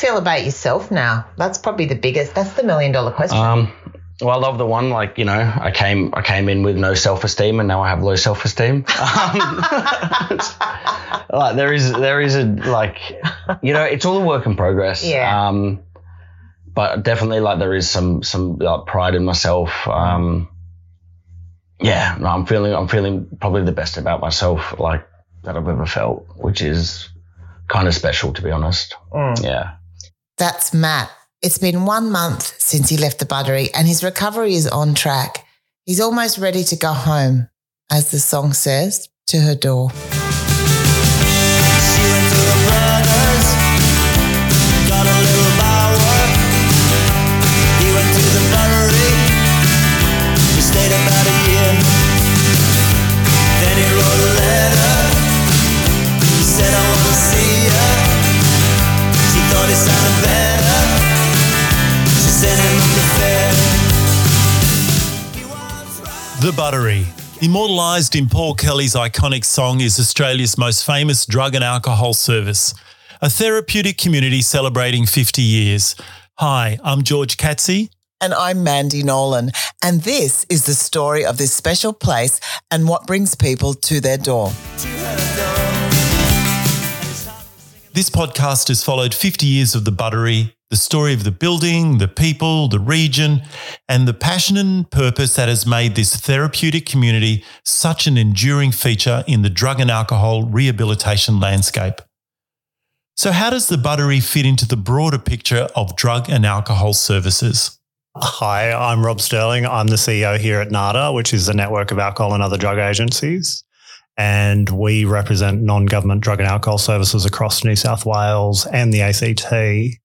feel about yourself now? That's probably the biggest. That's the million dollar question. Um, well, I love the one. Like you know, I came I came in with no self esteem, and now I have low self esteem. Um, like there is there is a like you know, it's all a work in progress. Yeah. Um, but definitely like there is some some like pride in myself. Um, yeah, no, I'm feeling I'm feeling probably the best about myself like that I've ever felt, which is kind of special to be honest. Mm. Yeah. That's Matt. It's been one month since he left the buttery and his recovery is on track. He's almost ready to go home, as the song says, to her door. The Buttery. Immortalised in Paul Kelly's iconic song is Australia's most famous drug and alcohol service, a therapeutic community celebrating 50 years. Hi, I'm George Katsy. And I'm Mandy Nolan. And this is the story of this special place and what brings people to their door. This podcast has followed 50 years of The Buttery, the story of the building, the people, the region, and the passion and purpose that has made this therapeutic community such an enduring feature in the drug and alcohol rehabilitation landscape. So, how does The Buttery fit into the broader picture of drug and alcohol services? Hi, I'm Rob Stirling. I'm the CEO here at NADA, which is the network of alcohol and other drug agencies. And we represent non government drug and alcohol services across New South Wales and the ACT.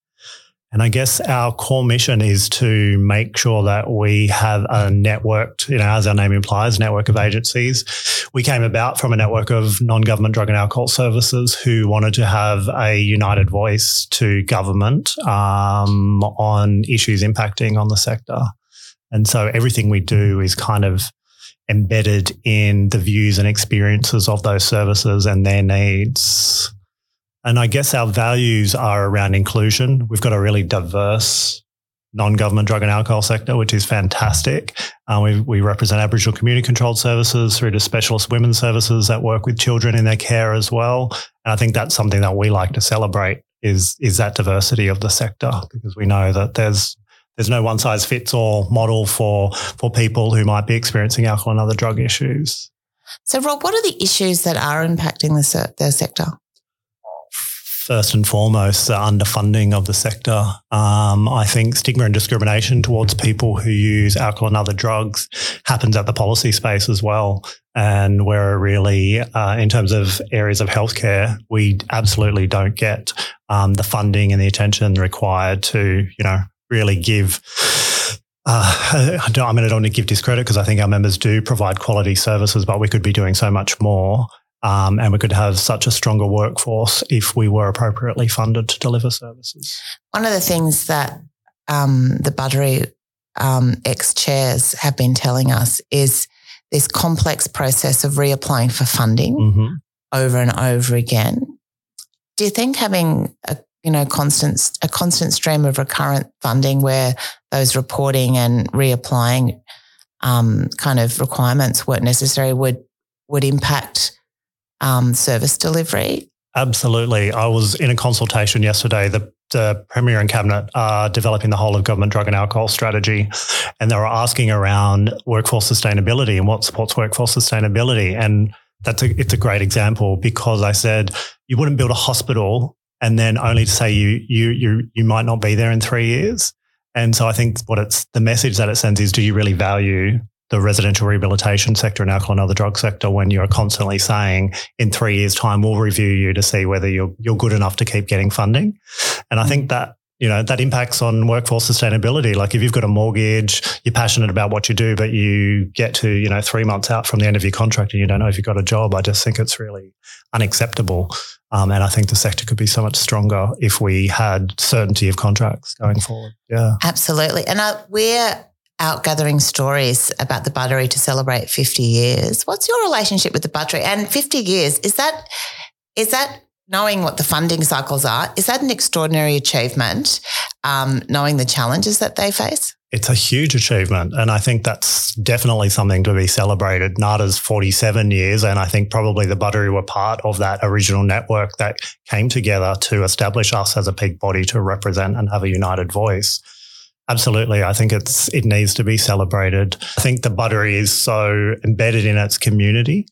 And I guess our core mission is to make sure that we have a networked, you know, as our name implies, network of agencies. We came about from a network of non government drug and alcohol services who wanted to have a united voice to government um, on issues impacting on the sector. And so everything we do is kind of embedded in the views and experiences of those services and their needs. And I guess our values are around inclusion. We've got a really diverse non-government drug and alcohol sector, which is fantastic. Uh, we, we represent Aboriginal community controlled services through to specialist women's services that work with children in their care as well. And I think that's something that we like to celebrate is, is that diversity of the sector because we know that there's there's no one size fits all model for for people who might be experiencing alcohol and other drug issues. So, Rob, what are the issues that are impacting the, the sector? First and foremost, the underfunding of the sector. Um, I think stigma and discrimination towards people who use alcohol and other drugs happens at the policy space as well. And we're really, uh, in terms of areas of healthcare, we absolutely don't get um, the funding and the attention required to, you know, really give. Uh, I, I mean, I don't want to give discredit because I think our members do provide quality services, but we could be doing so much more. Um, and we could have such a stronger workforce if we were appropriately funded to deliver services. One of the things that um, the Buttery um, ex chairs have been telling us is this complex process of reapplying for funding Mm-hmm. over and over again. Do you think having a you know constant a constant stream of recurrent funding where those reporting and reapplying um, kind of requirements weren't necessary would would impact um, service delivery? Absolutely. I was in a consultation yesterday. The, the Premier and Cabinet are developing the whole of government drug and alcohol strategy, and they were asking around workforce sustainability and what supports workforce sustainability. And that's a, it's a great example because I said you wouldn't build a hospital and then only to say you you you you might not be there in three years. And so I think what it's the message that it sends is: Do you really value the residential rehabilitation sector and alcohol and other drug sector when you're constantly saying in three years' time we'll review you to see whether you're you're good enough to keep getting funding. And I think that you know that impacts on workforce sustainability. Like if you've got a mortgage, you're passionate about what you do, but you get to you know three months out from the end of your contract and you don't know if you've got a job. I just think it's really unacceptable. Um, and I think the sector could be so much stronger if we had certainty of contracts going forward. Yeah. Absolutely. And uh, we're out gathering stories about the Buttery to celebrate 50 years. What's your relationship with the Buttery? And 50 years, is that is that knowing what the funding cycles are, is that an extraordinary achievement, um, knowing the challenges that they face? It's a huge achievement. And I think that's definitely something to be celebrated. NADA's 47 years. And I think probably the Buttery were part of that original network that came together to establish us as a peak body to represent and have a united voice. Absolutely. I think it's it needs to be celebrated. I think the Buttery is so embedded in its community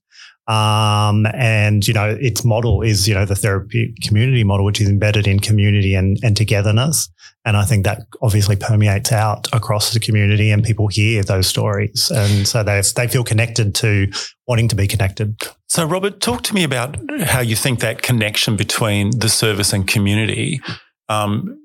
um, and, you know, its model is, you know, the therapy community model, which is embedded in community and, and togetherness. And I think that obviously permeates out across the community and people hear those stories. And so they, they feel connected to wanting to be connected. So, Robert, talk to me about how you think that connection between the service and community um,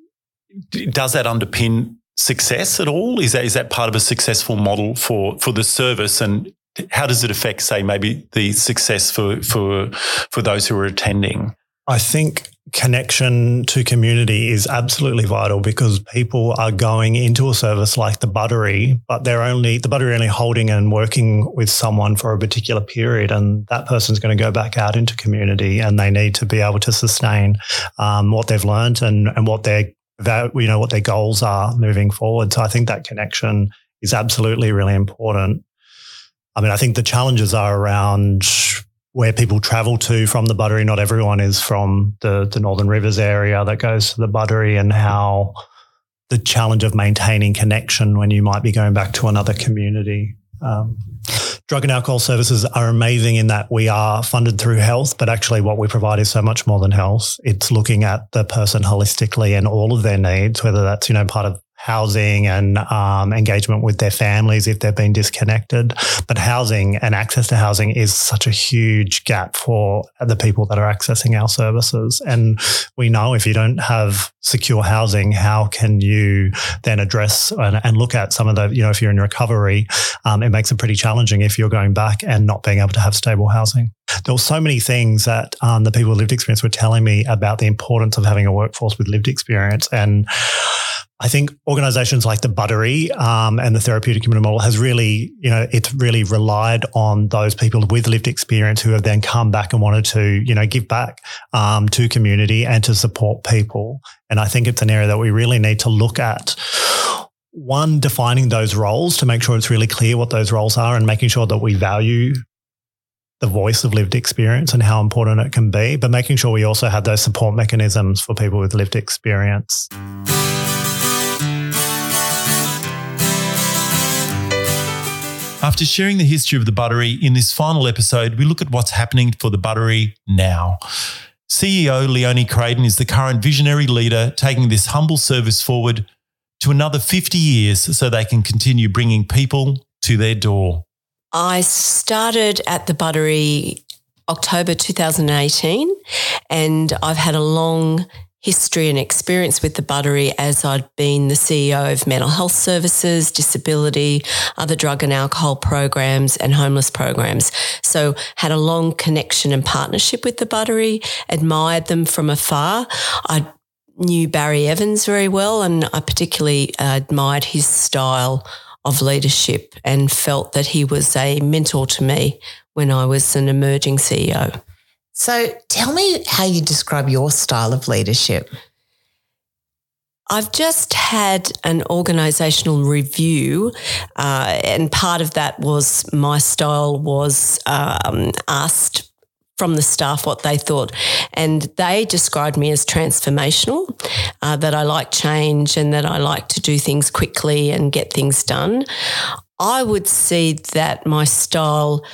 does that underpin success at all? Is that is that part of a successful model for for the service? And how does it affect, say, maybe the success for for for those who are attending? I think connection to community is absolutely vital because people are going into a service like the Buttery, but they're only the Buttery only holding and working with someone for a particular period, and that person's going to go back out into community, and they need to be able to sustain um, what they've learned and and what their you know what their goals are moving forward. So I think that connection is absolutely really important. I mean, I think the challenges are around where people travel to from the Buttery. Not everyone is from the, the Northern Rivers area that goes to the Buttery and how the challenge of maintaining connection when you might be going back to another community. Um, drug and alcohol services are amazing in that we are funded through health, but actually what we provide is so much more than health. It's looking at the person holistically and all of their needs, whether that's, you know, part of housing and um, engagement with their families if they've been disconnected. But housing and access to housing is such a huge gap for the people that are accessing our services. And we know if you don't have secure housing, how can you then address and, and look at some of the, you know, if you're in recovery, um, it makes it pretty challenging if you're going back and not being able to have stable housing. There were so many things that um, the people with lived experience were telling me about the importance of having a workforce with lived experience. And I think organizations like the Buttery um, and the therapeutic community model has really, you know, it's really relied on those people with lived experience who have then come back and wanted to, you know, give back um, to community and to support people. And I think it's an area that we really need to look at. One, defining those roles to make sure it's really clear what those roles are and making sure that we value the voice of lived experience and how important it can be, but making sure we also have those support mechanisms for people with lived experience. After sharing the history of the Buttery in this final episode, we look at what's happening for the Buttery now. CEO Leonie Crayden is the current visionary leader taking this humble service forward to another 50 years so they can continue bringing people to their door. I started at the Buttery October 2018 and I've had a long history and experience with the Buttery as I'd been the CEO of mental health services, disability, other drug and alcohol programs and homeless programs. So had a long connection and partnership with the Buttery, admired them from afar. I knew Barry Evans very well and I particularly uh, admired his style of leadership and felt that he was a mentor to me when I was an emerging CEO. So tell me how you describe your style of leadership. I've just had an organisational review, uh, and part of that was my style was um, asked from the staff what they thought, and they described me as transformational. Uh, that I like change and that I like to do things quickly and get things done. I would see that my style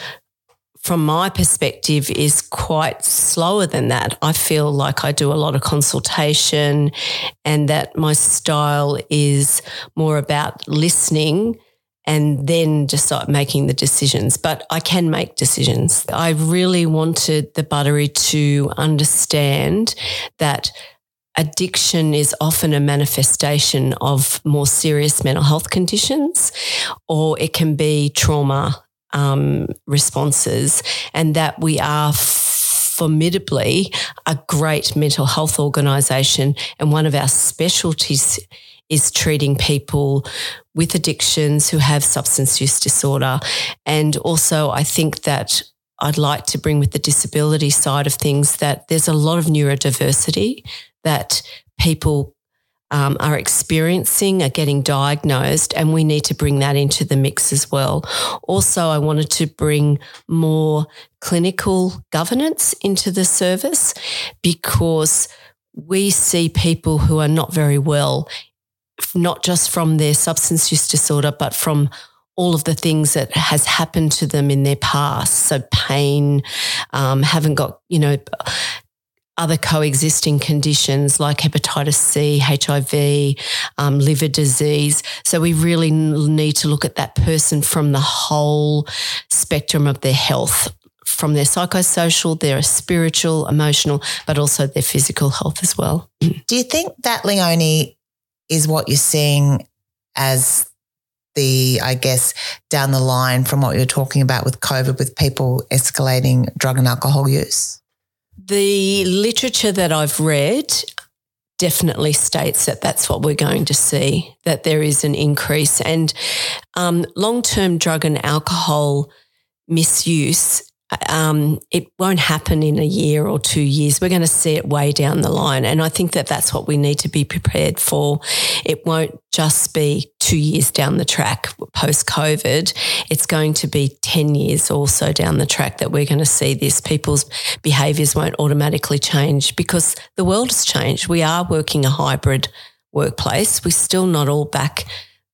from my perspective, is quite slower than that. I feel like I do a lot of consultation and that my style is more about listening and then just start making the decisions. But I can make decisions. I really wanted the Buttery to understand that addiction is often a manifestation of more serious mental health conditions, or it can be trauma um, responses, and that we are formidably a great mental health organisation. And one of our specialties is treating people with addictions who have substance use disorder. And also, I think that I'd like to bring with the disability side of things that there's a lot of neurodiversity that people um, are experiencing, are getting diagnosed, and we need to bring that into the mix as well. Also, I wanted to bring more clinical governance into the service because we see people who are not very well, not just from their substance use disorder, but from all of the things that has happened to them in their past. So pain, um, haven't got, you know, other coexisting conditions like hepatitis C, HIV, um, liver disease. So we really need to look at that person from the whole spectrum of their health. From their psychosocial, their spiritual, emotional, but also their physical health as well. Do you think that, Leonie, is what you're seeing as the, I guess, down the line from what you're talking about with COVID, with people escalating drug and alcohol use? The literature that I've read definitely states that that's what we're going to see, that there is an increase. And um, long term drug and alcohol misuse um, it won't happen in a year or two years. We're going to see it way down the line. And I think that that's what we need to be prepared for. It won't just be two years down the track post COVID. It's going to be 10 years also down the track that we're going to see this. People's behaviors won't automatically change because the world has changed. We are working a hybrid workplace. We're still not all back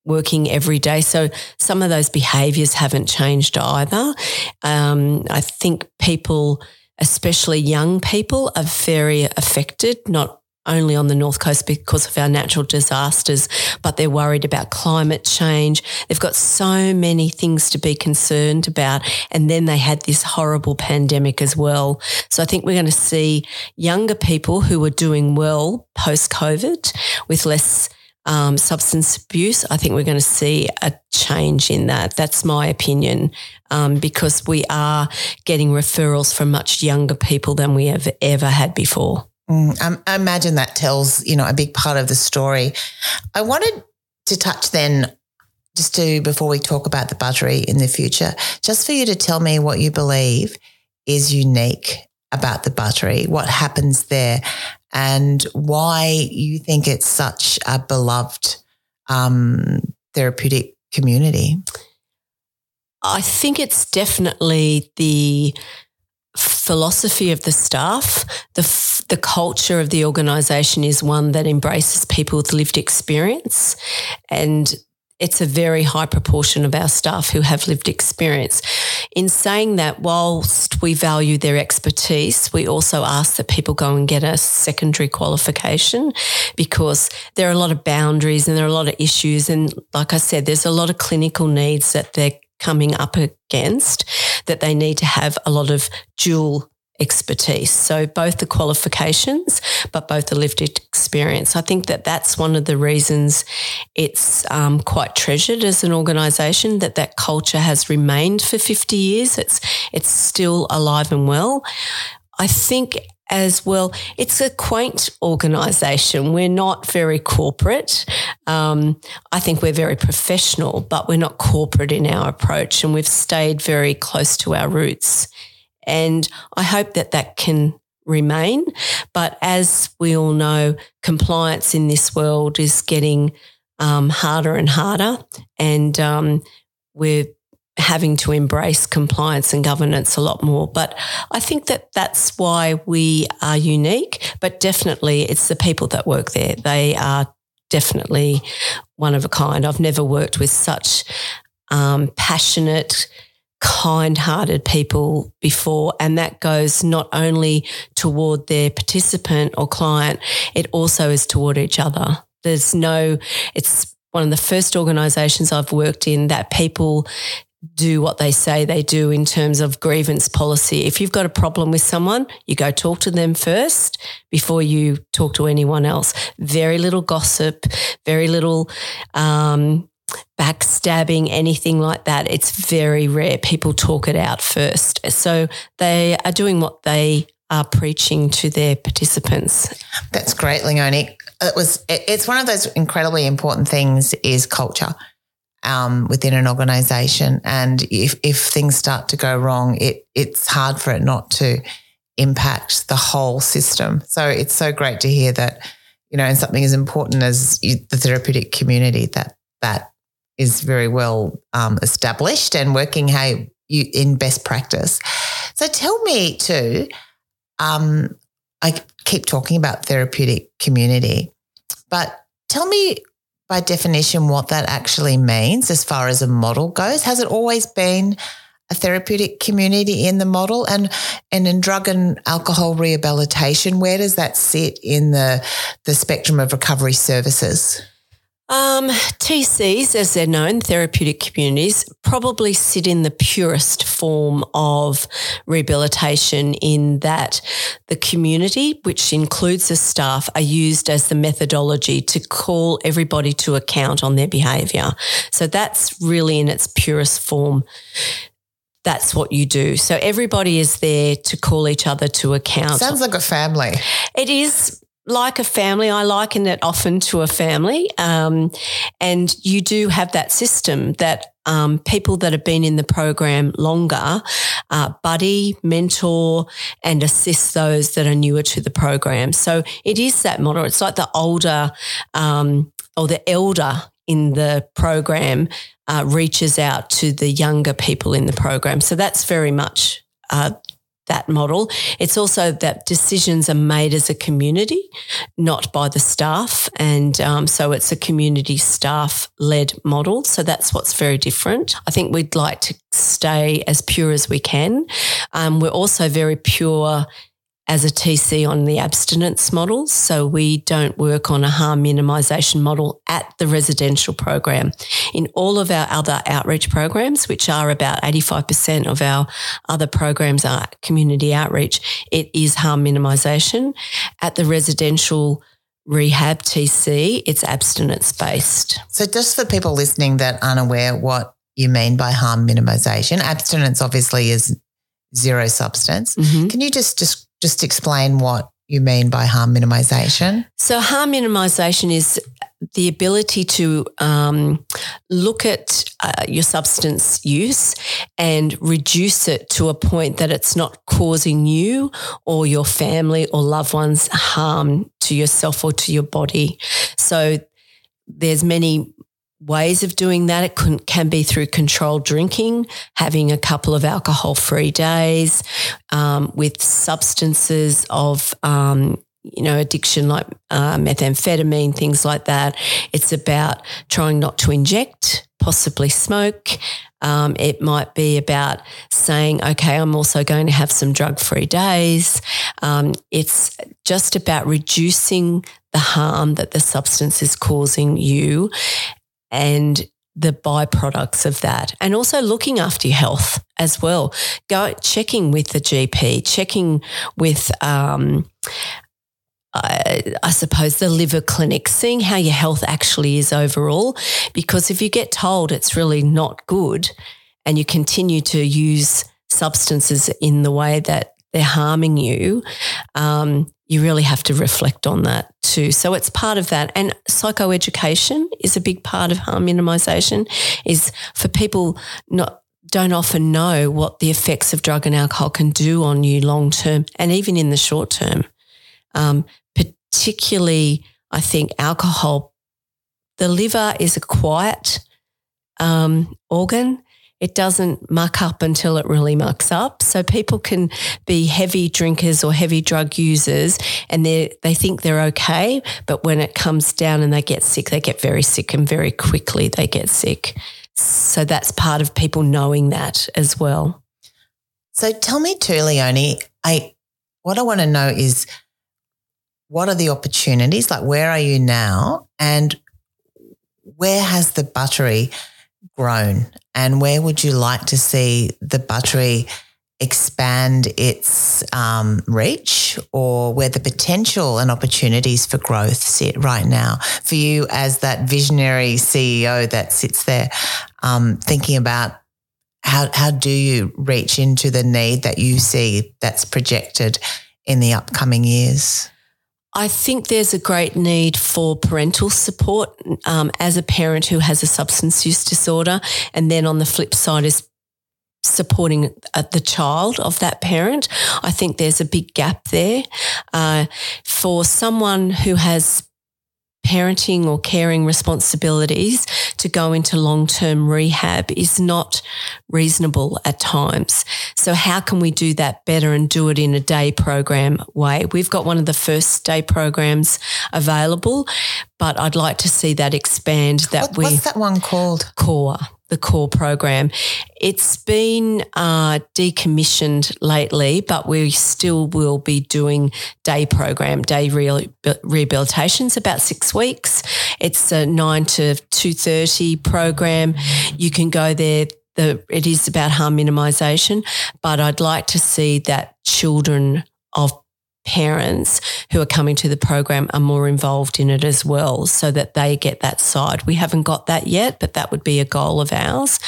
working every day. So some of those behaviors haven't changed either. Um, I think people, especially young people, are very affected, not only on the North Coast because of our natural disasters, but they're worried about climate change. They've got so many things to be concerned about. And then they had this horrible pandemic as well. So I think we're going to see younger people who are doing well post COVID with less um, substance abuse, I think we're going to see a change in that. That's my opinion, um, because we are getting referrals from much younger people than we have ever had before. Mm, I imagine that tells you know a big part of the story. I wanted to touch then, just to before we talk about the buttery in the future, just for you to tell me what you believe is unique about the buttery, what happens there, and why you think it's such a beloved um, therapeutic community. I think it's definitely the philosophy of the staff, the the culture of the organisation is one that embraces people with lived experience, and it's a very high proportion of our staff who have lived experience. In saying that, whilst we value their expertise, we also ask that people go and get a secondary qualification because there are a lot of boundaries and there are a lot of issues. And like I said, there's a lot of clinical needs that they're coming up against that they need to have a lot of dual expertise. So both the qualifications, but both the lived experience. I think that that's one of the reasons it's um, quite treasured as an organisation. That that culture has remained for fifty years. It's it's still alive and well. I think as well. It's a quaint organisation. We're not very corporate. Um, I think we're very professional, but we're not corporate in our approach, and we've stayed very close to our roots. And I hope that that can remain. But as we all know, compliance in this world is getting um, harder and harder. And um, we're having to embrace compliance and governance a lot more. But I think that that's why we are unique. But definitely, it's the people that work there. They are definitely one of a kind. I've never worked with such um, passionate, kind hearted people before. And that goes not only toward their participant or client, it also is toward each other. There's no, it's one of the first organizations I've worked in that people do what they say they do in terms of grievance policy. If you've got a problem with someone, you go talk to them first before you talk to anyone else. Very little gossip, very little um, backstabbing, anything like that. It's very rare. People talk it out first. So they are doing what they are preaching to their participants. That's great, Leonie. It was. It's one of those incredibly important things is culture, um, within an organization. And if, if things start to go wrong, it, it's hard for it not to impact the whole system. So it's so great to hear that, you know, and something as important as the therapeutic community, that that is very well um, established and working how you in best practice. So tell me too, um, I keep talking about therapeutic community, but tell me by definition what that actually means as far as a model goes. Has it always been a therapeutic community in the model and and in drug and alcohol rehabilitation where does that sit in the the spectrum of recovery services um, TCs, as they're known, therapeutic communities, probably sit in the purest form of rehabilitation in that the community, which includes the staff, are used as the methodology to call everybody to account on their behaviour. So that's really in its purest form that's what you do. So everybody is there to call each other to account. Sounds like a family. It is like a family. I liken it often to a family. Um, and you do have that system that um, people that have been in the program longer uh, buddy, mentor, and assist those that are newer to the program. So it is that model. It's like the older um, or the elder in the program uh, reaches out to the younger people in the program. So that's very much uh, that model. It's also that decisions are made as a community, not by the staff. And um, so it's a community staff led model. So that's what's very different. I think we'd like to stay as pure as we can. Um, we're also very pure as a TC on the abstinence model. So we don't work on a harm minimisation model at the residential program. In all of our other outreach programs, which are about 85% of our other programs are community outreach, it is harm minimisation. At the residential rehab TC, it's abstinence based. So just for people listening that aren't aware what you mean by harm minimisation, abstinence obviously is zero substance. Mm-hmm. Can you just, just just explain what you mean by harm minimisation. So, harm minimisation is the ability to um, look at uh, your substance use and reduce it to a point that it's not causing you or your family or loved ones harm to yourself or to your body. So, there's many ways of doing that. It can, can be through controlled drinking, having a couple of alcohol free days um, with substances of, um, you know, addiction like uh, methamphetamine, things like that. It's about trying not to inject, possibly smoke. Um, it might be about saying, okay, I'm also going to have some drug free days. Um, it's just about reducing the harm that the substance is causing you and the byproducts of that and also looking after your health as well go checking with the gp checking with um, I, I, suppose the liver clinic, seeing how your health actually is overall. Because if you get told it's really not good and you continue to use substances in the way that they're harming you, um, you really have to reflect on that too. So it's part of that. And psychoeducation is a big part of harm minimization is for people not don't often know what the effects of drug and alcohol can do on you long term and even in the short term. Um, particularly, I think alcohol, the liver is a quiet um, organ it doesn't muck up until it really mucks up. So people can be heavy drinkers or heavy drug users and they they think they're okay, but when it comes down and they get sick, they get very sick and very quickly they get sick. So that's part of people knowing that as well. So tell me too, Leonie, I what I want to know is what are the opportunities? Like where are you now? And where has the buttery grown and where would you like to see the buttery expand its um, reach or where the potential and opportunities for growth sit right now for you as that visionary CEO that sits there um, thinking about how, how do you reach into the need that you see that's projected in the upcoming years? I think there's a great need for parental support um, as a parent who has a substance use disorder. And then on the flip side is supporting uh, the child of that parent. I think there's a big gap there. Uh, for someone who has parenting or caring responsibilities to go into long term rehab is not reasonable at times. So, how can we do that better and do it in a day program way? We've got one of the first day programs available, but I'd like to see that expand. That What- we what's that one called? core the core program. It's been uh, decommissioned lately but we still will be doing day program day re- rehabilitations about six weeks. It's a 9 to 2.30 program. You can go there. The, it is about harm minimisation but i'd like to see that children of parents who are coming to the program are more involved in it as well so that they get that side. We haven't got that yet, but that would be a goal of ours.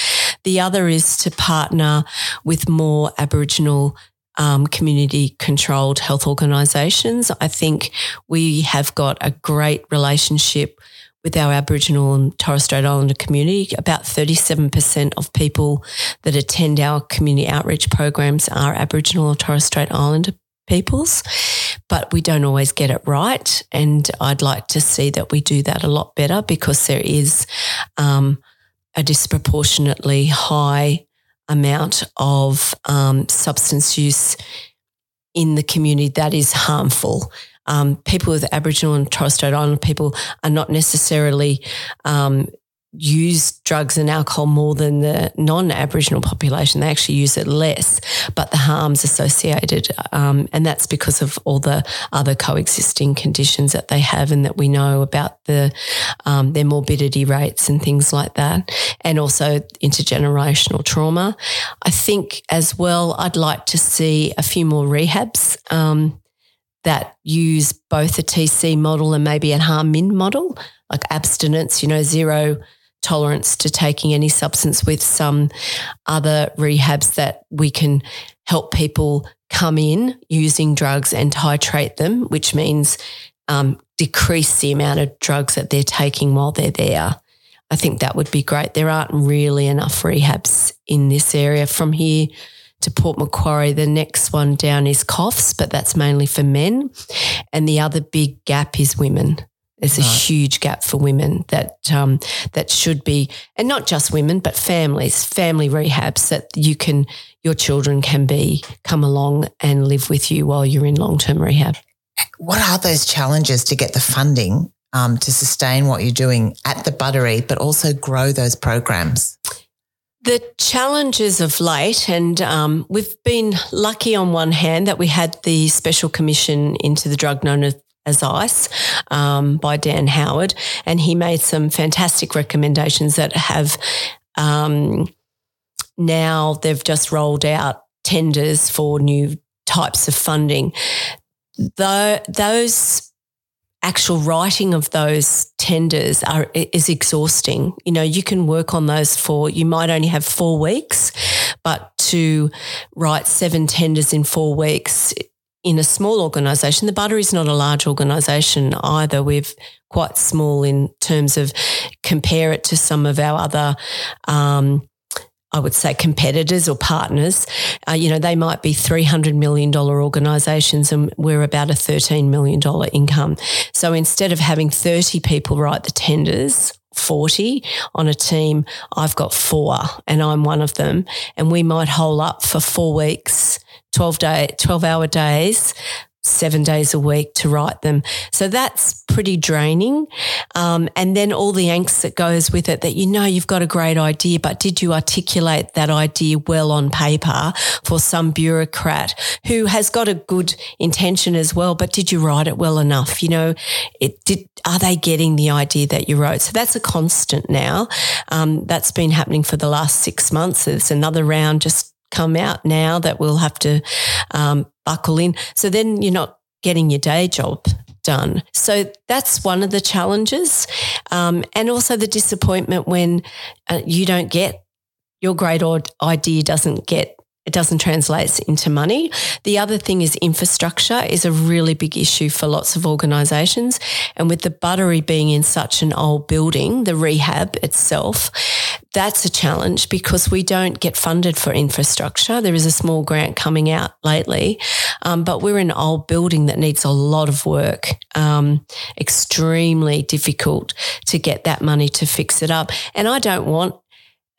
The other is to partner with more Aboriginal um, community controlled health organisations. I think we have got a great relationship with our Aboriginal and Torres Strait Islander community. About 37% of people that attend our community outreach programs are Aboriginal or Torres Strait Islander peoples, but we don't always get it right. And I'd like to see that we do that a lot better because there is um, a disproportionately high amount of um, substance use in the community that is harmful. Um, people with Aboriginal and Torres Strait Islander people are not necessarily um, use drugs and alcohol more than the non-Aboriginal population. They actually use it less, but the harms associated, um, and that's because of all the other coexisting conditions that they have, and that we know about the um, their morbidity rates and things like that, and also intergenerational trauma. I think as well, I'd like to see a few more rehabs. Um, that use both a TC model and maybe a harm min model, like abstinence, you know, zero tolerance to taking any substance with some other rehabs that we can help people come in using drugs and titrate them, which means um, decrease the amount of drugs that they're taking while they're there. I think that would be great. There aren't really enough rehabs in this area. From here to Port Macquarie, the next one down is coughs, but that's mainly for men. And the other big gap is women. There's a huge gap for women that um, that should be, and not just women, but families, family rehabs that you can, your children can be come along and live with you while you're in long term rehab. What are those challenges to get the funding um, to sustain what you're doing at the Buttery, but also grow those programs? The challenges of late, and um, we've been lucky on one hand that we had the special commission into the drug known as as ICE um, by Dan Howard, and he made some fantastic recommendations that have um, now they've just rolled out tenders for new types of funding. Though those actual writing of those tenders are is exhausting. You know, you can work on those for you might only have 4 weeks, but to write seven tenders in 4 weeks in a small organisation, the Butter is not a large organisation either. We're quite small in terms of compare it to some of our other um, I would say competitors or partners, uh, you know, they might be $300 million organisations and we're about a $13 million income. So instead of having 30 people write the tenders, 40 on a team, I've got four and I'm one of them. And we might hole up for four weeks, 12 day, 12 hour days, seven days a week to write them. So that's pretty draining. Um, and then all the angst that goes with it that you know you've got a great idea, but did you articulate that idea well on paper for some bureaucrat who has got a good intention as well, but did you write it well enough? You know, it did, are they getting the idea that you wrote? So that's a constant now. Um, that's been happening for the last six months. There's another round just come out now that we'll have to um, buckle in. So then you're not getting your day job done. So that's one of the challenges. Um, and also the disappointment when uh, you don't get your great idea doesn't get it doesn't translate into money. The other thing is infrastructure is a really big issue for lots of organisations. And with the Buttery being in such an old building, the rehab itself, that's a challenge because we don't get funded for infrastructure. There is a small grant coming out lately, um, but we're an old building that needs a lot of work. Um, extremely difficult to get that money to fix it up. And I don't want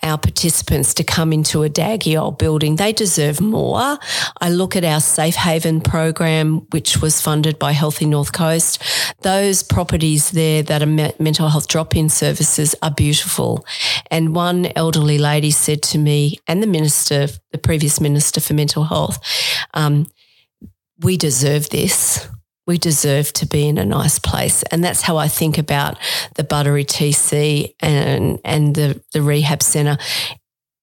our participants to come into a daggy old building. They deserve more. I look at our Safe Haven program, which was funded by Healthy North Coast. Those properties there that are mental health drop in services are beautiful. And one elderly lady said to me, and the minister, the previous minister for mental health, um, we deserve this we deserve to be in a nice place. And that's how I think about the Buttery TC and and the, the rehab centre.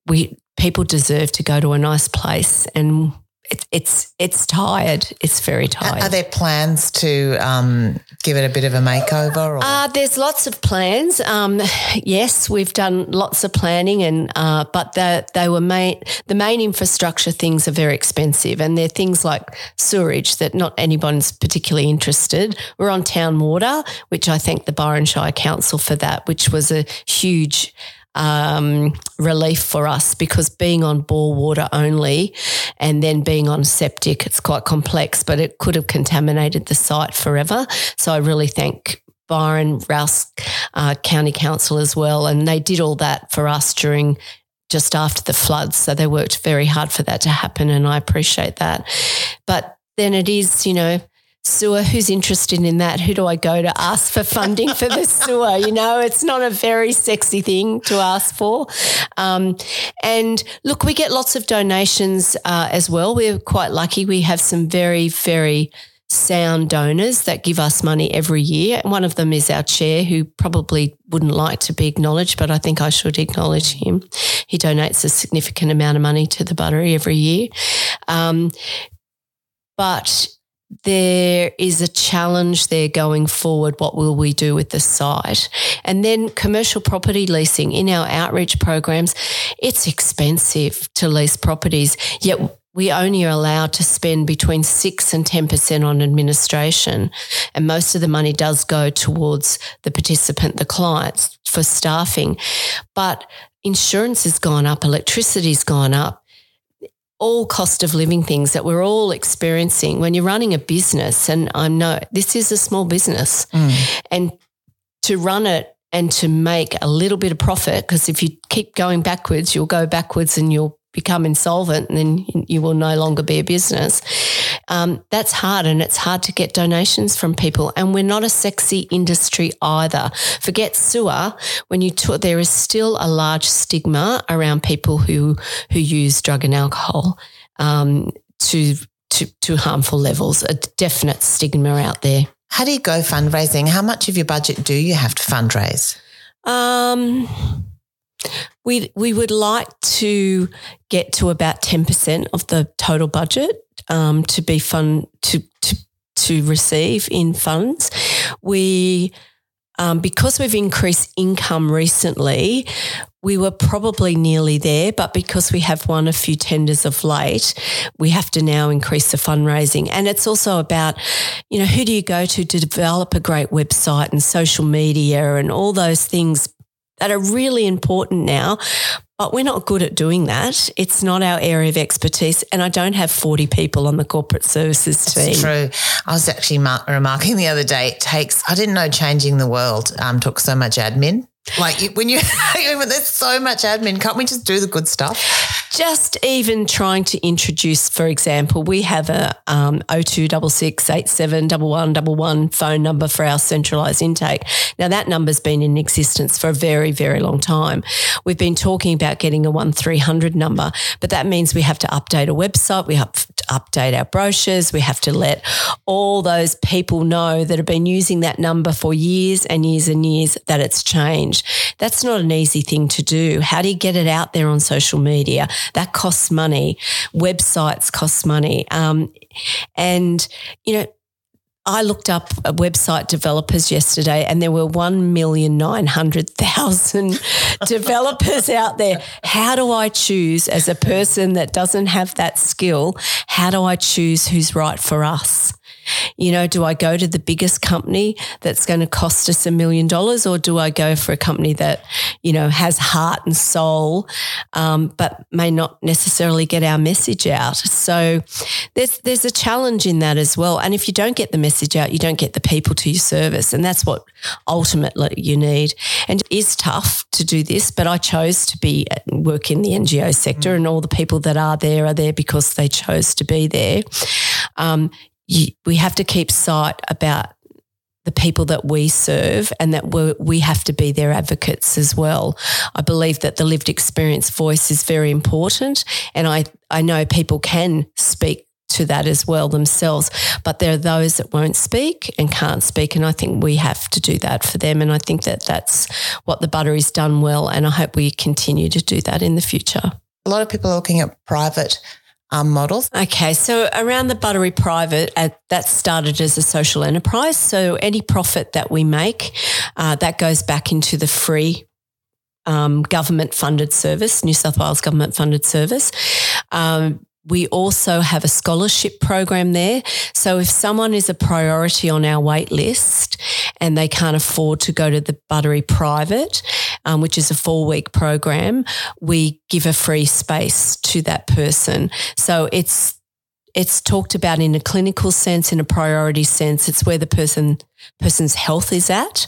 We people deserve to go to a nice place and it's it's it's tired. It's very tired. Are there plans to um, give it a bit of a makeover? Or? Uh, there's lots of plans. Um, yes, we've done lots of planning, and uh, but the, they were main the main infrastructure things are very expensive, and they're things like sewerage that not anyone's particularly interested. We're on town water, which I thank the Byron Shire Council for that, which was a huge um, relief for us because being on bore water only and then being on septic, it's quite complex, but it could have contaminated the site forever. So I really thank Byron Rous uh, County Council as well. And they did all that for us during just after the floods. So they worked very hard for that to happen. And I appreciate that. But then it is, you know, sewer. Who's interested in that? Who do I go to ask for funding for the sewer? You know, it's not a very sexy thing to ask for. Um, and look, we get lots of donations uh, as well. We're quite lucky. We have some very, very sound donors that give us money every year. One of them is our chair, who probably wouldn't like to be acknowledged, but I think I should acknowledge him. He donates a significant amount of money to the Buttery every year. Um, but there is a challenge there going forward. What will we do with the site? And then commercial property leasing in our outreach programs, it's expensive to lease properties, yet we only are allowed to spend between 6 and 10% on administration. And most of the money does go towards the participant, the clients for staffing. But insurance has gone up, electricity's gone up all cost of living things that we're all experiencing when you're running a business. And I know this is a small business mm. and to run it and to make a little bit of profit, because if you keep going backwards, you'll go backwards and you'll become insolvent and then you will no longer be a business. Um, that's hard and it's hard to get donations from people. And we're not a sexy industry either. Forget sewer. When you talk, there is still a large stigma around people who, who use drug and alcohol um, to, to, to harmful levels, a definite stigma out there. How do you go fundraising? How much of your budget do you have to fundraise? Um, we we would like to get to about ten percent of the total budget um, to be fun to to to receive in funds. We um, because we've increased income recently, we were probably nearly there, but because we have won a few tenders of late, we have to now increase the fundraising. And it's also about, you know, who do you go to to develop a great website and social media and all those things that are really important now. But we're not good at doing that. It's not our area of expertise. And I don't have 40 people on the corporate services team. It's true. I was actually mar- remarking the other day, it takes, I didn't know changing the world um, took so much admin. Like when you, there's so much admin, can't we just do the good stuff? Just even trying to introduce, for example, we have a um, 0266 phone number for our centralised intake. Now that number's been in existence for a very, very long time. We've been talking about getting a 1300 number, but that means we have to update a website, we have to update our brochures, we have to let all those people know that have been using that number for years and years and years that it's changed. That's not an easy thing to do. How do you get it out there on social media? That costs money. Websites cost money. Um, and, you know, I looked up website developers yesterday, and there were one million nine hundred thousand developers out there. How do I choose as a person that doesn't have that skill? How do I choose who's right for us? You know, do I go to the biggest company that's going to cost us a million dollars, or do I go for a company that, you know, has heart and soul, um, but may not necessarily get our message out? So there's there's a challenge in that as well. And if you don't get the message out, you don't get the people to your service, and that's what ultimately you need. And it is tough to do this, but I chose to be work in the NGO sector, and all the people that are there are there because they chose to be there. Um, you, we have to keep sight about the people that we serve and that we have to be their advocates as well. I believe that the lived experience voice is very important. And I, I know people can speak to that as well themselves, but there are those that won't speak and can't speak. And I think we have to do that for them. And I think that that's what the Buttery's done well. And I hope we continue to do that in the future. A lot of people are looking at private um, models. Okay, so around the Buttery Private, uh, that started as a social enterprise. So any profit that we make, uh, that goes back into the free um, government funded service, New South Wales government funded service. Um, we also have a scholarship program there. So if someone is a priority on our wait list and they can't afford to go to the Buttery Private, um, which is a four week program, we give a free space to that person. So it's it's talked about in a clinical sense, in a priority sense. It's where the person person's health is at,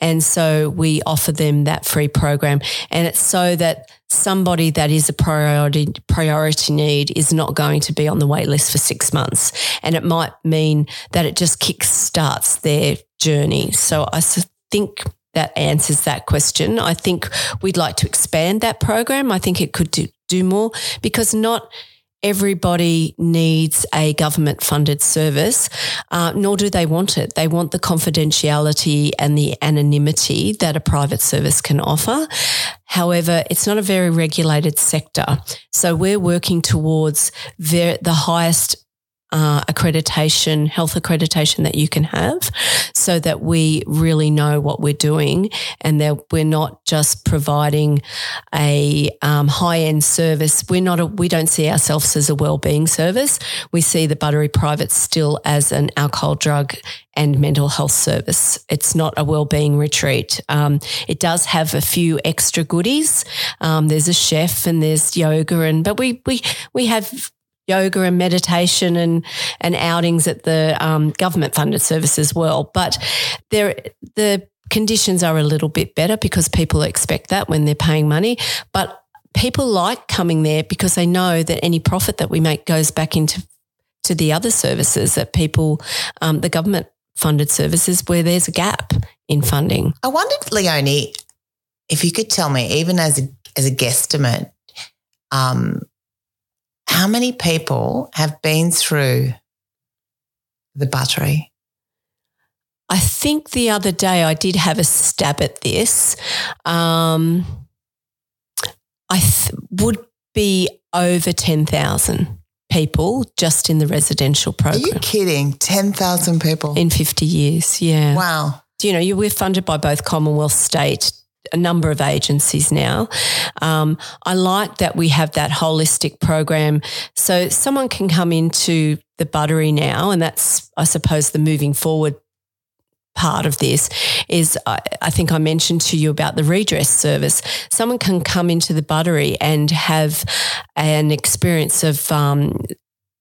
and so we offer them that free program, and it's so that somebody that is a priority priority need is not going to be on the wait list for six months, and it might mean that it just kick starts their journey. So I think that answers that question. I think we'd like to expand that program. I think it could do, do more because not everybody needs a government funded service, uh, nor do they want it. They want the confidentiality and the anonymity that a private service can offer. However, it's not a very regulated sector. So we're working towards ver- the highest uh, accreditation, health accreditation that you can have so that we really know what we're doing and that we're not just providing a um, high end service. We're not, a, we don't see ourselves as a well-being service. We see the Buttery Private still as an alcohol, drug and mental health service. It's not a well-being retreat. Um, it does have a few extra goodies. Um, there's a chef and there's yoga and, but we, we, we have yoga and meditation and and outings at the um, government funded service as well. But there the conditions are a little bit better because people expect that when they're paying money. But people like coming there because they know that any profit that we make goes back into to the other services that people, um, the government funded services, where there's a gap in funding. I wondered, Leone, if you could tell me, even as a as a guesstimate, um, how many people have been through the buttery? I think the other day I did have a stab at this. Um, I th- would be over 10,000 people just in the residential program. Are you kidding? 10,000 people? In 50 years, yeah. Wow. You know, you, we're funded by both Commonwealth, state, a number of agencies now. Um, I like that we have that holistic program. So someone can come into the buttery now, and that's, I suppose, the moving forward part of this is I, I, think I mentioned to you about the redress service. Someone can come into the buttery and have an experience of, um,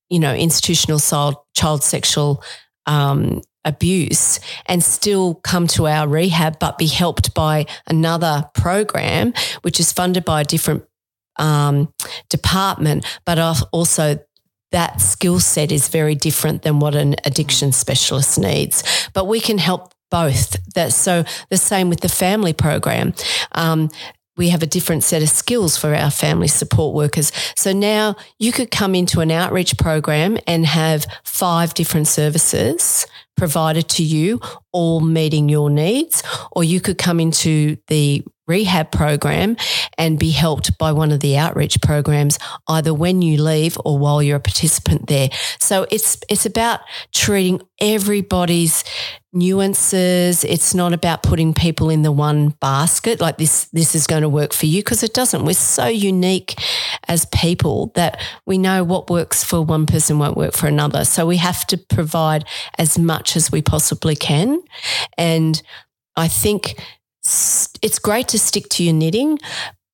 you know, institutional child, sexual um, abuse and still come to our rehab, but be helped by another program, which is funded by a different um, department, but also that skill set is very different than what an addiction specialist needs. But we can help both. That so the same with the family program. Um, we have a different set of skills for our family support workers. So now you could come into an outreach program and have five different services provided to you, all meeting your needs, or you could come into the rehab program and be helped by one of the outreach programs either when you leave or while you're a participant there. So it's it's about treating everybody's nuances. It's not about putting people in the one basket like this this is going to work for you because it doesn't. We're so unique as people that we know what works for one person won't work for another. So we have to provide as much as we possibly can. And I think it's great to stick to your knitting,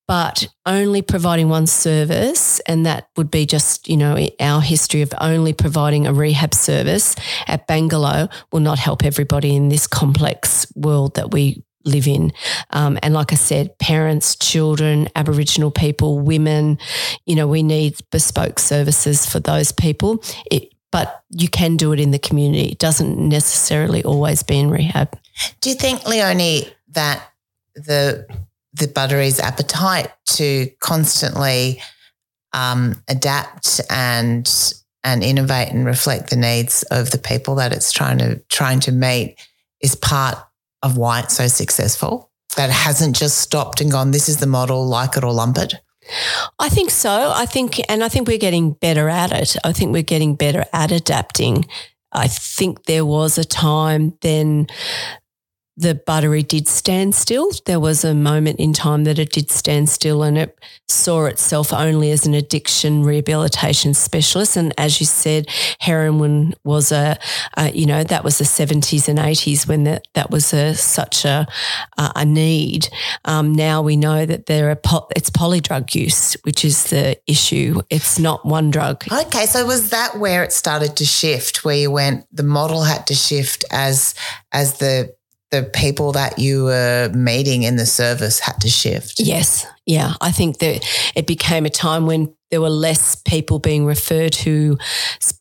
but only providing one service, and that would be just, you know, our history of only providing a rehab service at Bangalow will not help everybody in this complex world that we live in. Um, and like I said, parents, children, Aboriginal people, women, you know, we need bespoke services for those people. It, but you can do it in the community. It doesn't necessarily always be in rehab. Do you think, Leone, that the the Buttery's appetite to constantly um, adapt and and innovate and reflect the needs of the people that it's trying to trying to meet is part of why it's so successful. That it hasn't just stopped and gone. This is the model, like it or lump it. I think so. I think, and I think we're getting better at it. I think we're getting better at adapting. I think there was a time then the buttery did stand still. There was a moment in time that it did stand still and it saw itself only as an addiction rehabilitation specialist. And as you said, heroin was a, a you know, that was the 70s and 80s when that, that was a, such a, a need. Um, now we know that there are, po- it's polydrug use, which is the issue. It's not one drug. Okay. So was that where it started to shift, where you went, the model had to shift as, as the the people that you were meeting in the service had to shift. Yes. Yeah. I think that it became a time when there were less people being referred to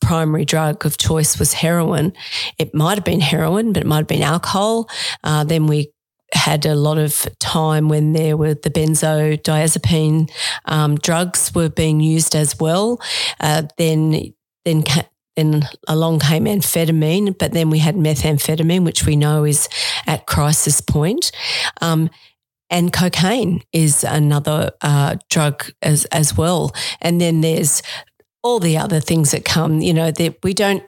primary drug of choice was heroin. It might have been heroin, but it might have been alcohol. Uh, then we had a lot of time when there were the benzodiazepine um, drugs were being used as well. Uh, then then then along came amphetamine, but then we had methamphetamine, which we know is at crisis point. Um, and cocaine is another uh, drug as as well. And then there's all the other things that come. You know that we don't.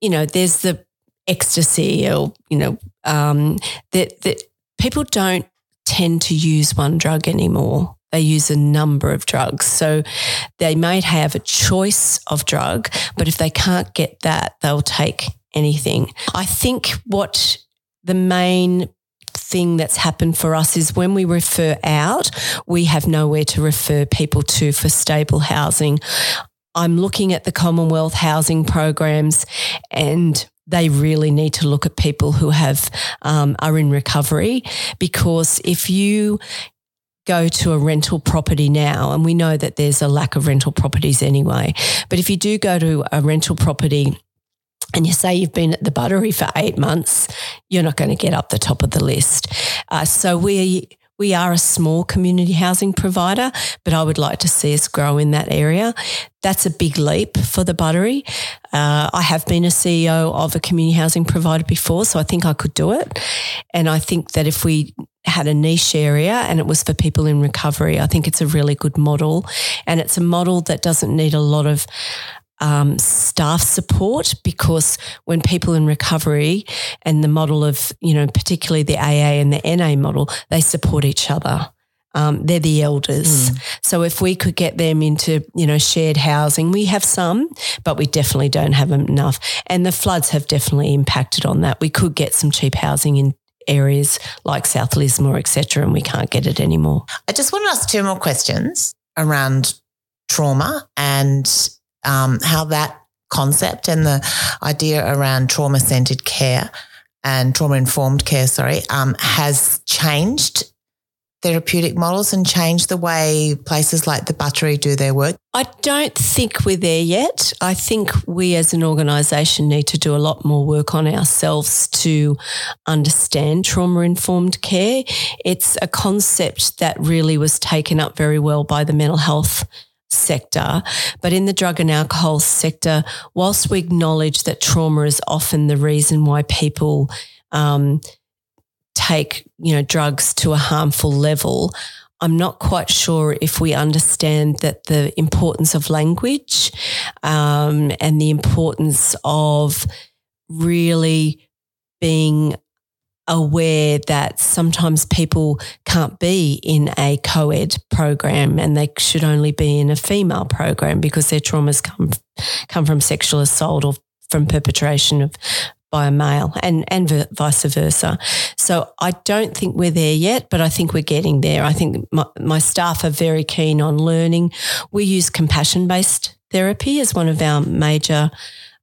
You know, there's the ecstasy, or you know, um, that that people don't tend to use one drug anymore they use a number of drugs. So they might have a choice of drug, but if they can't get that, they'll take anything. I think what the main thing that's happened for us is when we refer out, we have nowhere to refer people to for stable housing. I'm looking at the Commonwealth housing programs and they really need to look at people who have um, are in recovery because if you go to a rental property now, and we know that there's a lack of rental properties anyway, but if you do go to a rental property, and you say you've been at the buttery for eight months, you're not going to get up the top of the list. Uh, so we we are a small community housing provider, but I would like to see us grow in that area. That's a big leap for the Buttery. Uh, I have been a CEO of a community housing provider before, so I think I could do it. And I think that if we had a niche area and it was for people in recovery, I think it's a really good model. And it's a model that doesn't need a lot of um, staff support because when people in recovery and the model of, you know, particularly the AA and the NA model, they support each other. Um, they're the elders. Mm. So if we could get them into, you know, shared housing, we have some, but we definitely don't have enough. And the floods have definitely impacted on that. We could get some cheap housing in areas like South Lismore, etc., and we can't get it anymore. I just want to ask two more questions around trauma and um, how that concept and the idea around trauma centered care and trauma informed care, sorry, um, has changed therapeutic models and change the way places like the Buttery do their work? I don't think we're there yet. I think we as an organisation need to do a lot more work on ourselves to understand trauma informed care. It's a concept that really was taken up very well by the mental health sector. But in the drug and alcohol sector, whilst we acknowledge that trauma is often the reason why people um, take, you know, drugs to a harmful level, I'm not quite sure if we understand that the importance of language um, and the importance of really being aware that sometimes people can't be in a co ed program and they should only be in a female program because their traumas come, come from sexual assault or from perpetration of by a male and, and vice versa. So I don't think we're there yet, but I think we're getting there. I think my, my staff are very keen on learning. We use compassion based therapy as one of our major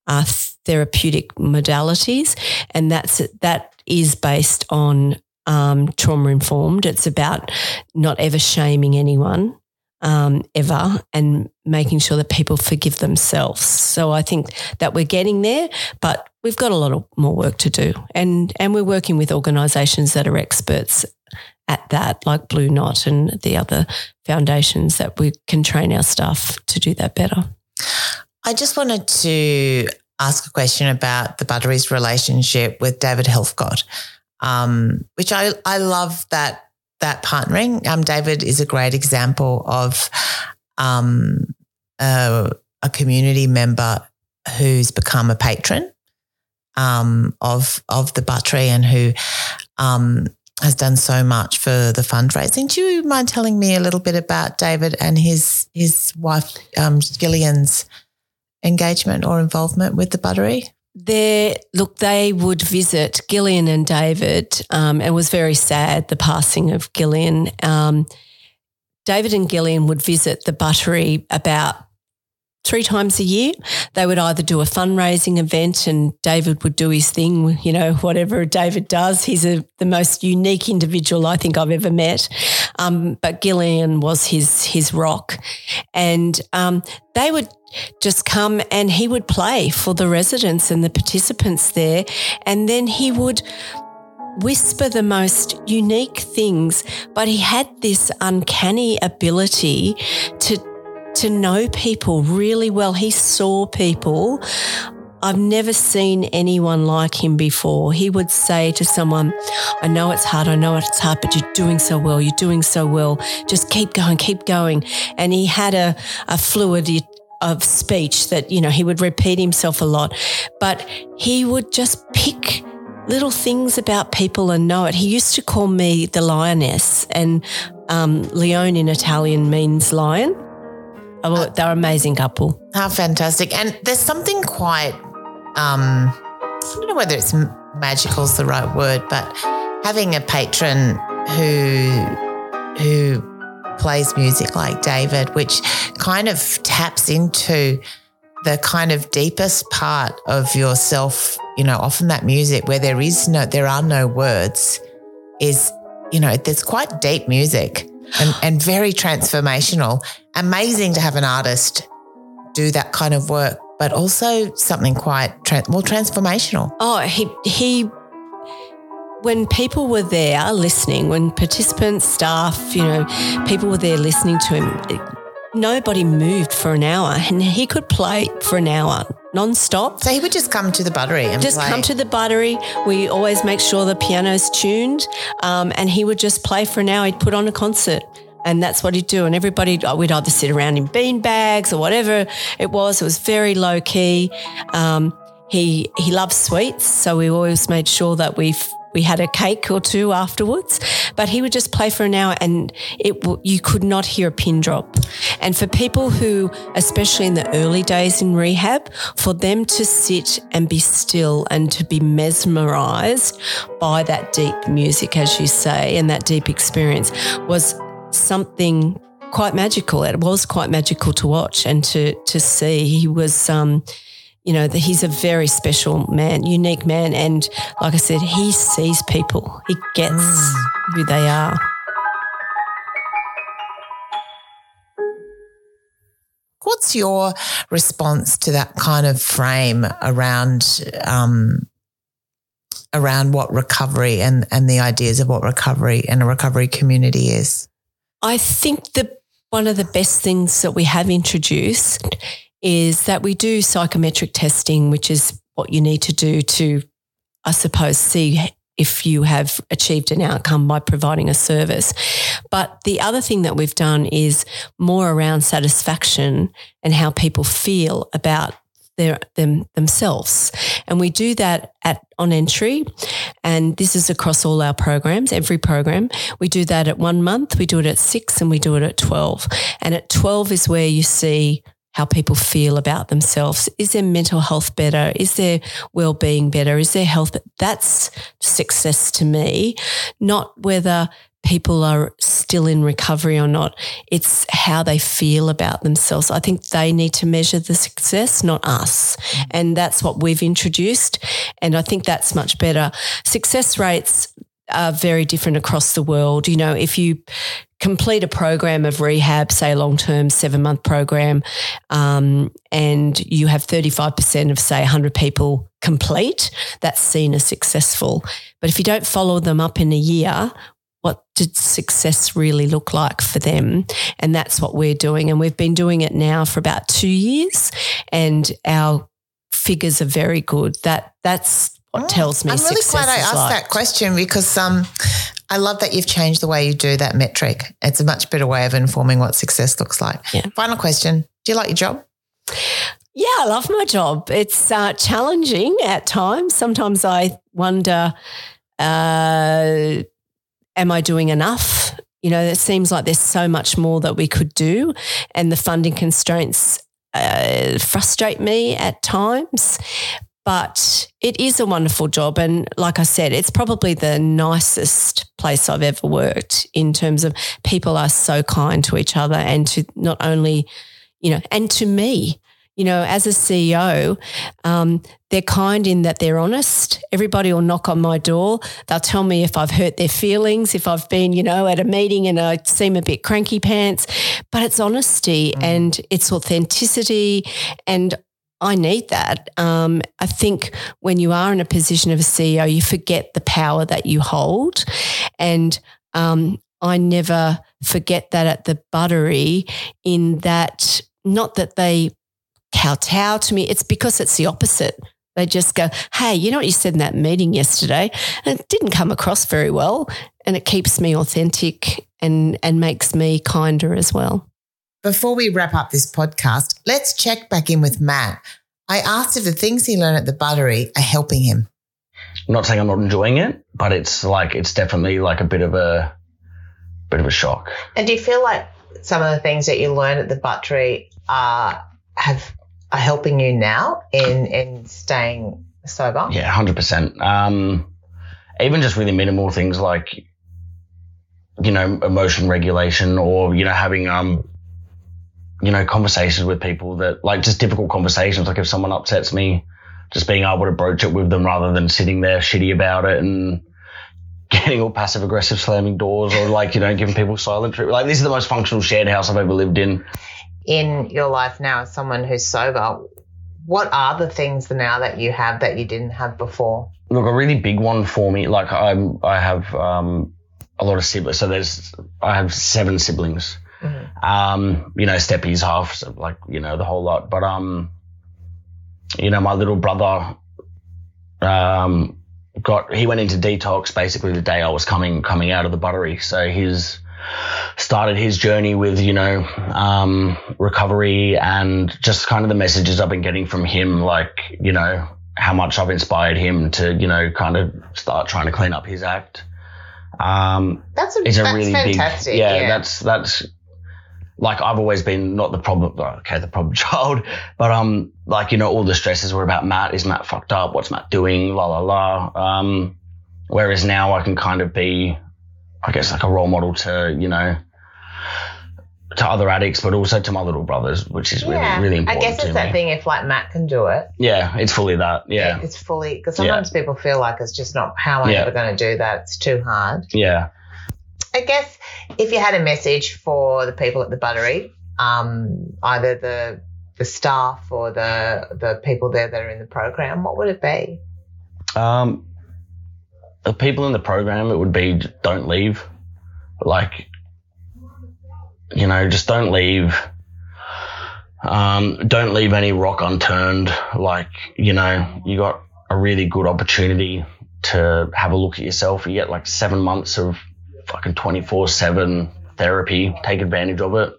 uh, therapeutic modalities, and that's that is based on um, trauma informed. It's about not ever shaming anyone um, ever and making sure that people forgive themselves. So I think that we're getting there, but we've got a lot of more work to do. And, and we're working with organisations that are experts at that, like Blue Knot and the other foundations that we can train our staff to do that better. I just wanted to ask a question about the Buttery's relationship with David Helfgott, um, which I, I love that that partnering. Um, David is a great example of um, a, a, community member who's become a patron um, of of the Buttery and who um, has done so much for the fundraising. Do you mind telling me a little bit about David and his his wife um, Gillian's engagement or involvement with the Buttery? There, look, they would visit Gillian and David. Um, it was very sad the passing of Gillian. Um, David and Gillian would visit the Buttery about three times a year. They would either do a fundraising event and David would do his thing, you know, whatever David does. He's a, the most unique individual I think I've ever met. Um, but Gillian was his, his rock. And um, they would just come and he would play for the residents and the participants there. And then he would whisper the most unique things, but he had this uncanny ability to to know people really well. He saw people. I've never seen anyone like him before. He would say to someone, I know it's hard, I know it's hard, but you're doing so well, you're doing so well. Just keep going, keep going. And he had a, a fluidity of speech that, you know, he would repeat himself a lot, but he would just pick little things about people and know it. He used to call me the lioness, and um, Leone in Italian means lion. Well, they're an amazing couple. How fantastic. And there's something quite, um, I don't know whether it's magical is the right word, but having a patron who, who plays music like David, which kind of taps into the kind of deepest part of yourself, you know, often that music where there is no, there are no words is, you know, there's quite deep music and, and very transformational. Amazing to have an artist do that kind of work, but also something quite tra- more transformational. Oh, he, he, when people were there listening, when participants, staff, you know, people were there listening to him, nobody moved for an hour and he could play for an hour non-stop. So he would just come to the buttery and just play. come to the buttery. We always make sure the piano's tuned um, and he would just play for an hour. He'd put on a concert and that's what he'd do. And everybody, we'd either sit around in bean bags or whatever it was. It was very low key. Um, he he loves sweets, so we always made sure that we we had a cake or two afterwards. But he would just play for an hour, and it you could not hear a pin drop. And for people who, especially in the early days in rehab, for them to sit and be still and to be mesmerized by that deep music, as you say, and that deep experience was something quite magical. It was quite magical to watch and to to see. He was, um, you know, the, he's a very special man, unique man, and like I said, he sees people. He gets mm. who they are. What's your response to that kind of frame around um, around what recovery and and the ideas of what recovery and a recovery community is? I think the one of the best things that we have introduced is that we do psychometric testing, which is what you need to do to, I suppose, see if you have achieved an outcome by providing a service. But the other thing that we've done is more around satisfaction and how people feel about their them themselves. And we do that at on entry. And this is across all our programs, every program. We do that at one month, we do it at six, and we do it at 12. And at 12 is where you see how people feel about themselves. Is their mental health better? Is their well-being better? Is their health? That's success to me, not whether people are still in recovery or not. It's how they feel about themselves. I think they need to measure the success, not us. And that's what we've introduced. And I think that's much better. Success rates are very different across the world. You know, if you complete a program of rehab, say a long term seven month program, um, and you have 35% of, say, 100 people complete, that's seen as successful. But if you don't follow them up in a year, what did success really look like for them? And that's what we're doing. And we've been doing it now for about two years, and our figures are very good. That that's what oh, tells me. I'm really glad I asked like. that question because um, I love that you've changed the way you do that metric. It's a much better way of informing what success looks like. Yeah. Final question: Do you like your job? Yeah, I love my job. It's uh, challenging at times. Sometimes I wonder, uh, am I doing enough? You know, it seems like there's so much more that we could do, and the funding constraints uh, frustrate me at times but it is a wonderful job. And like I said, it's probably the nicest place I've ever worked in terms of people are so kind to each other and to not only, you know, and to me. You know, as a CEO, um, they're kind in that they're honest. Everybody will knock on my door. They'll tell me if I've hurt their feelings, if I've been, you know, at a meeting and I seem a bit cranky pants. But it's honesty mm. and it's authenticity. And I need that. Um, I think when you are in a position of a CEO, you forget the power that you hold. And um, I never forget that at the Buttery, in that, not that they kowtow to me, it's because it's the opposite. They just go, hey, you know what you said in that meeting yesterday? And it didn't come across very well. And it keeps me authentic and, and makes me kinder as well. Before we wrap up this podcast, let's check back in with Matt. I asked if the things he learned at the Buttery are helping him. I'm not saying I'm not enjoying it, but it's like it's definitely like a bit of a bit of a shock. And do you feel like some of the things that you learned at the Buttery are have are helping you now in in staying sober? Yeah, hundred um, percent. Even just really minimal things like you know emotion regulation or you know having um you know, conversations with people that like just difficult conversations. Like if someone upsets me, just being able to broach it with them rather than sitting there shitty about it and getting all passive aggressive, slamming doors or like, you know, giving people silent treatment. Like this is the most functional shared house I've ever lived in. In your life now as someone who's sober, what are the things now that you have that you didn't have before? Look, a really big one for me, like I'm, I have, um, a lot of siblings. So there's, I have seven siblings. Mm-hmm. Um, you know, Steppy's half, so like, you know, the whole lot. But, um, you know, my little brother, um, got, he went into detox basically the day I was coming, coming out of the buttery. So he's started his journey with, you know, um, recovery and just kind of the messages I've been getting from him, like, you know, how much I've inspired him to, you know, kind of start trying to clean up his act. Um, that's a, that's really fantastic. big, yeah, yeah, that's, that's, like I've always been not the problem, okay, the problem child, but um, like you know, all the stresses were about Matt. Is Matt fucked up? What's Matt doing? La la la. Um, whereas now I can kind of be, I guess, like a role model to you know, to other addicts, but also to my little brothers, which is yeah. really really important. I guess it's that me. thing. If like Matt can do it, yeah, it's fully that. Yeah, it's fully because sometimes yeah. people feel like it's just not how am I yeah. ever going to do that. It's too hard. Yeah. I guess if you had a message for the people at the Buttery, um, either the the staff or the the people there that are in the program, what would it be? Um, the people in the program, it would be don't leave. Like, you know, just don't leave. Um, don't leave any rock unturned. Like, you know, you got a really good opportunity to have a look at yourself. You get like seven months of fucking 24 7 therapy. Take advantage of it.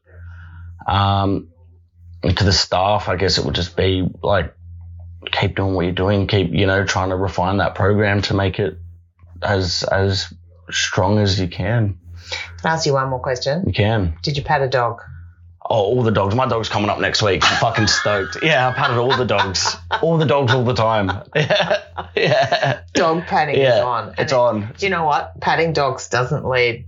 Um, to the staff, I guess it would just be like, keep doing what you're doing. Keep, you know, trying to refine that program to make it as, as strong as you can. Can I ask you one more question? You can. Did you pat a dog? Oh, all the dogs. My dog's coming up next week. I'm fucking stoked. Yeah, I patted all the dogs. All the dogs all the time. Yeah. Yeah. Dog patting Yeah, is on. And it's it- on. Do you know what? Patting dogs doesn't lead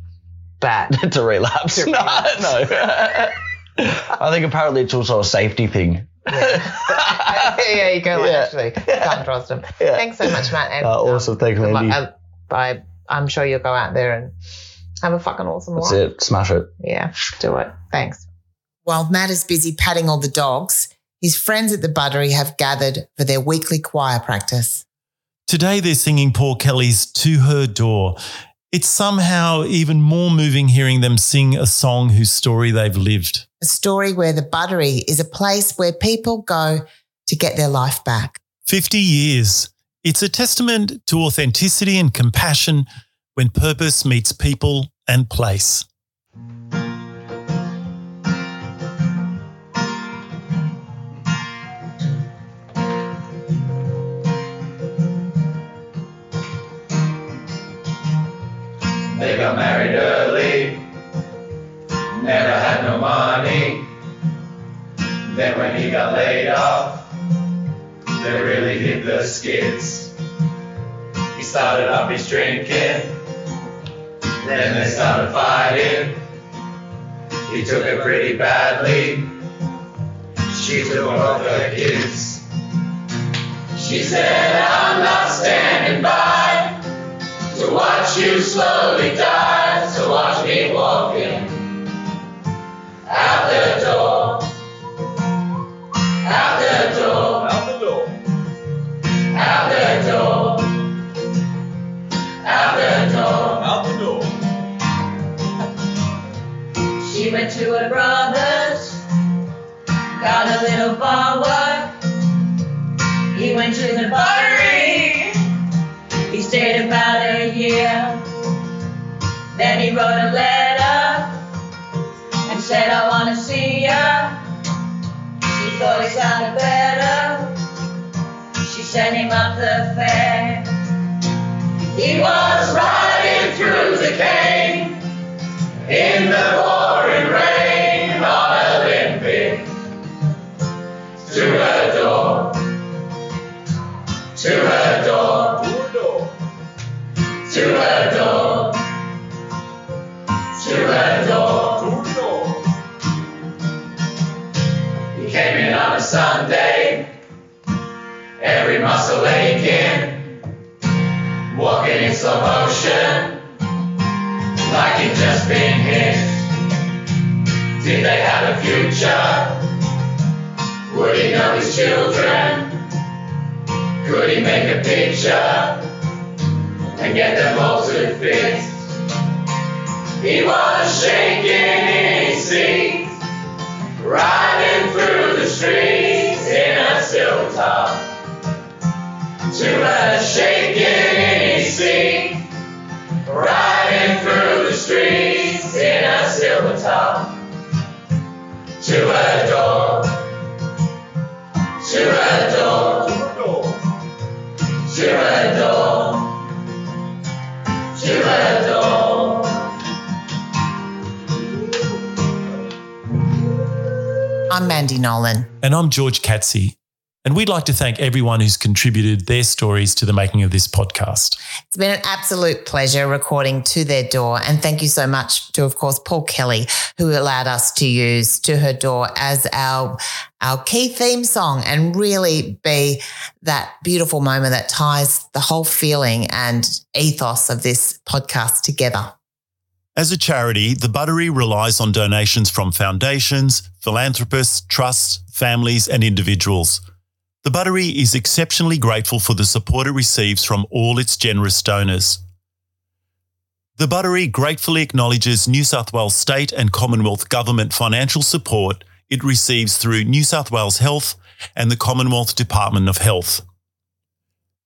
back. to relapse. To no, relapse. no. I think apparently it's also a safety thing. yeah, you go like, Yeah. actually. Can't trust them. Yeah. Thanks so much, Matt. And, Uh, awesome. Thanks, luck. Mandy. I, I, I'm sure you'll go out there and have a fucking awesome one. That's life. it. Smash it. Yeah, do it. Thanks. While Matt is busy patting all the dogs, his friends at the Buttery have gathered for their weekly choir practice. Today they're singing Paul Kelly's To Her Door. It's somehow even more moving hearing them sing a song whose story they've lived. A story where the Buttery is a place where people go to get their life back. 50 years. It's a testament to authenticity and compassion when purpose meets people and place. They got married early, never had no money. Then when he got laid off, they really hit the skids. He started up his drinking, then they started fighting. He took it pretty badly. She took both her kids. She said, I'm not standing by to watch you slowly die. So watch me walking out the To her brother's, got a little work. He went to the buttery. He stayed about a year. Then he wrote a letter and said, I want to see ya. She thought he sounded better. She sent him up the fare. He was riding picture and get them to fit? He was shaking in his seat, riding I'm Mandy Nolan. And I'm George Katsy. And we'd like to thank everyone who's contributed their stories to the making of this podcast. It's been an absolute pleasure recording to their door. And thank you so much to, of course, Paul Kelly, who allowed us to use To Her Door as our, our key theme song and really be that beautiful moment that ties the whole feeling and ethos of this podcast together. As a charity, the Buttery relies on donations from foundations, philanthropists, trusts, families, and individuals. The Buttery is exceptionally grateful for the support it receives from all its generous donors. The Buttery gratefully acknowledges New South Wales State and Commonwealth Government financial support it receives through New South Wales Health and the Commonwealth Department of Health.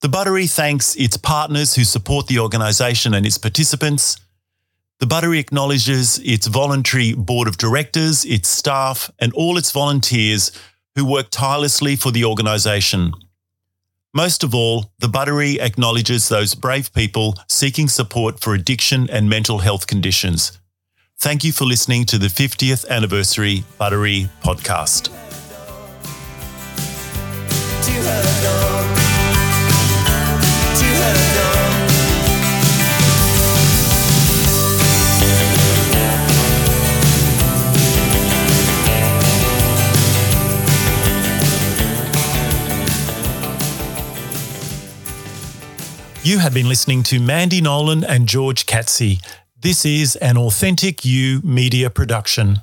The Buttery thanks its partners who support the organisation and its participants. The Buttery acknowledges its voluntary board of directors, its staff, and all its volunteers who work tirelessly for the organisation. Most of all, the Buttery acknowledges those brave people seeking support for addiction and mental health conditions. Thank you for listening to the 50th anniversary Buttery podcast. You have been listening to Mandy Nolan and George Katsy. This is an Authentic You media production.